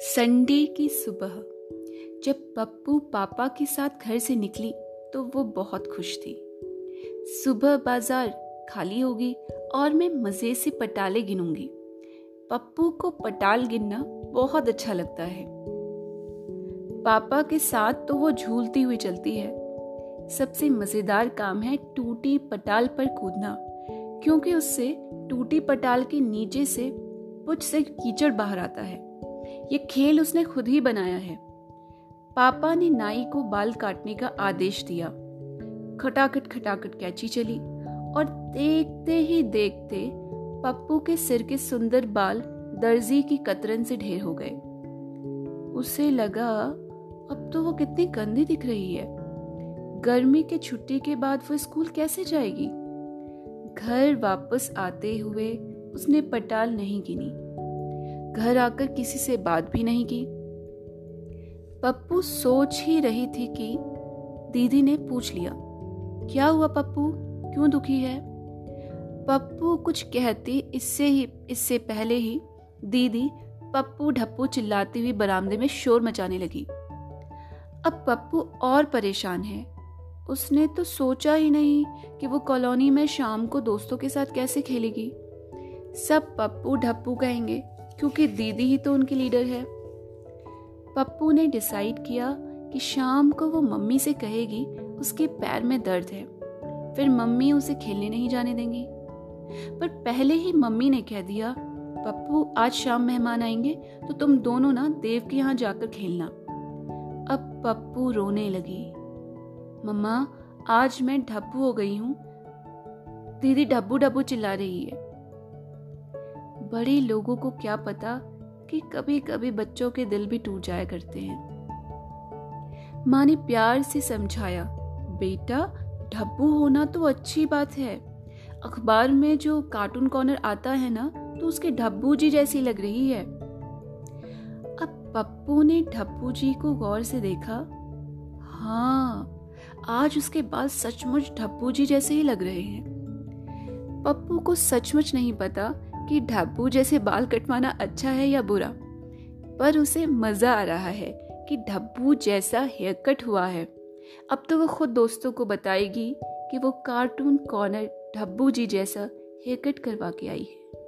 Sunday की सुबह, जब पप्पू पापा के साथ घर से निकली तो वो बहुत खुश थी। सुबह बाज़ार खाली होगी और मैं मज़े से पटाले गिनूँगी। पप्पू को पटाल गिनना बहुत अच्छा लगता है। पापा के साथ तो वो झूलती हुई चलती है। सबसे मज़ेदार काम है टूटी पटाल पर कूदना, क्योंकि उससे टूटी पटाल के नीचे से पुछ से कीचड़ बाहर आता है। ये खेल उसने खुद ही बनाया है। पापा ने नाई को बाल काटने का आदेश दिया। खटाखट खटाखट कैची चली और देखते ही देखते पप्पू के सिर के सुंदर बाल दर्जी की कतरन से ढेर हो गए। उसे लगा, अब तो वो कितनी गंदी दिख रही है। गर्मी के छुट्टी के बाद वो स्कूल कैसे जाएगी? घर वापस आते हुए उसने पटाल नहीं गिनी। घर आकर किसी से बात भी नहीं की। पप्पू सोच ही रही थी कि दीदी ने पूछ लिया, क्या हुआ पप्पू? क्यों दुखी है? पप्पू कुछ कहती, इससे ही, इससे पहले ही दीदी पप्पू ढप्पू चिल्लाती हुई बरामदे में शोर मचाने लगी। अब पप्पू और परेशान है। उसने तो सोचा ही नहीं कि वो कॉलोनी में शाम को दोस्तों के साथ कैसे खेलेगी। सब पप्पू ढप्पू कहेंगे क्योंकि दीदी ही तो उनकी लीडर है। पप्पू ने डिसाइड किया कि शाम को वो मम्मी से कहेगी, उसके पैर में दर्द है। फिर मम्मी उसे खेलने नहीं जाने देंगी। पर पहले ही मम्मी ने कह दिया, पप्पू, आज शाम मेहमान आएँगे तो तुम दोनों ना देव के यहाँ जाकर खेलना। अब पप्पू रोने लगी। मम्मा, आज मैं ढब्बू हो गई हूँ। दीदी डब्बू डब्बू चिल्ला रही है। बड़े लोगों को क्या पता कि कभी कभी बच्चों के दिल भी टूट जाया करते हैं। माँ ने प्यार से समझाया, बेटा, ढब्बू होना तो अच्छी बात है। अखबार में जो कार्टून कॉर्नर आता है ना तो उसके ढब्बू जी जैसी लग रही है। अब पप्पू ने ढब्बू जी को गौर से देखा। हाँ आज उसके बाल सचमुच ढब्बू जी जैसे ही लग रहे हैं। पप्पू को सचमुच नहीं पता कि ढाबू जैसे बाल कटवाना अच्छा है या बुरा? पर उसे मज़ा आ रहा है कि ढब्बू जैसा हेयर कट हुआ है। अब तो वो खुद दोस्तों को बताएगी कि वो कार्टून कॉर्नर ढब्बू जी जैसा हेयर कट करवा के आई है।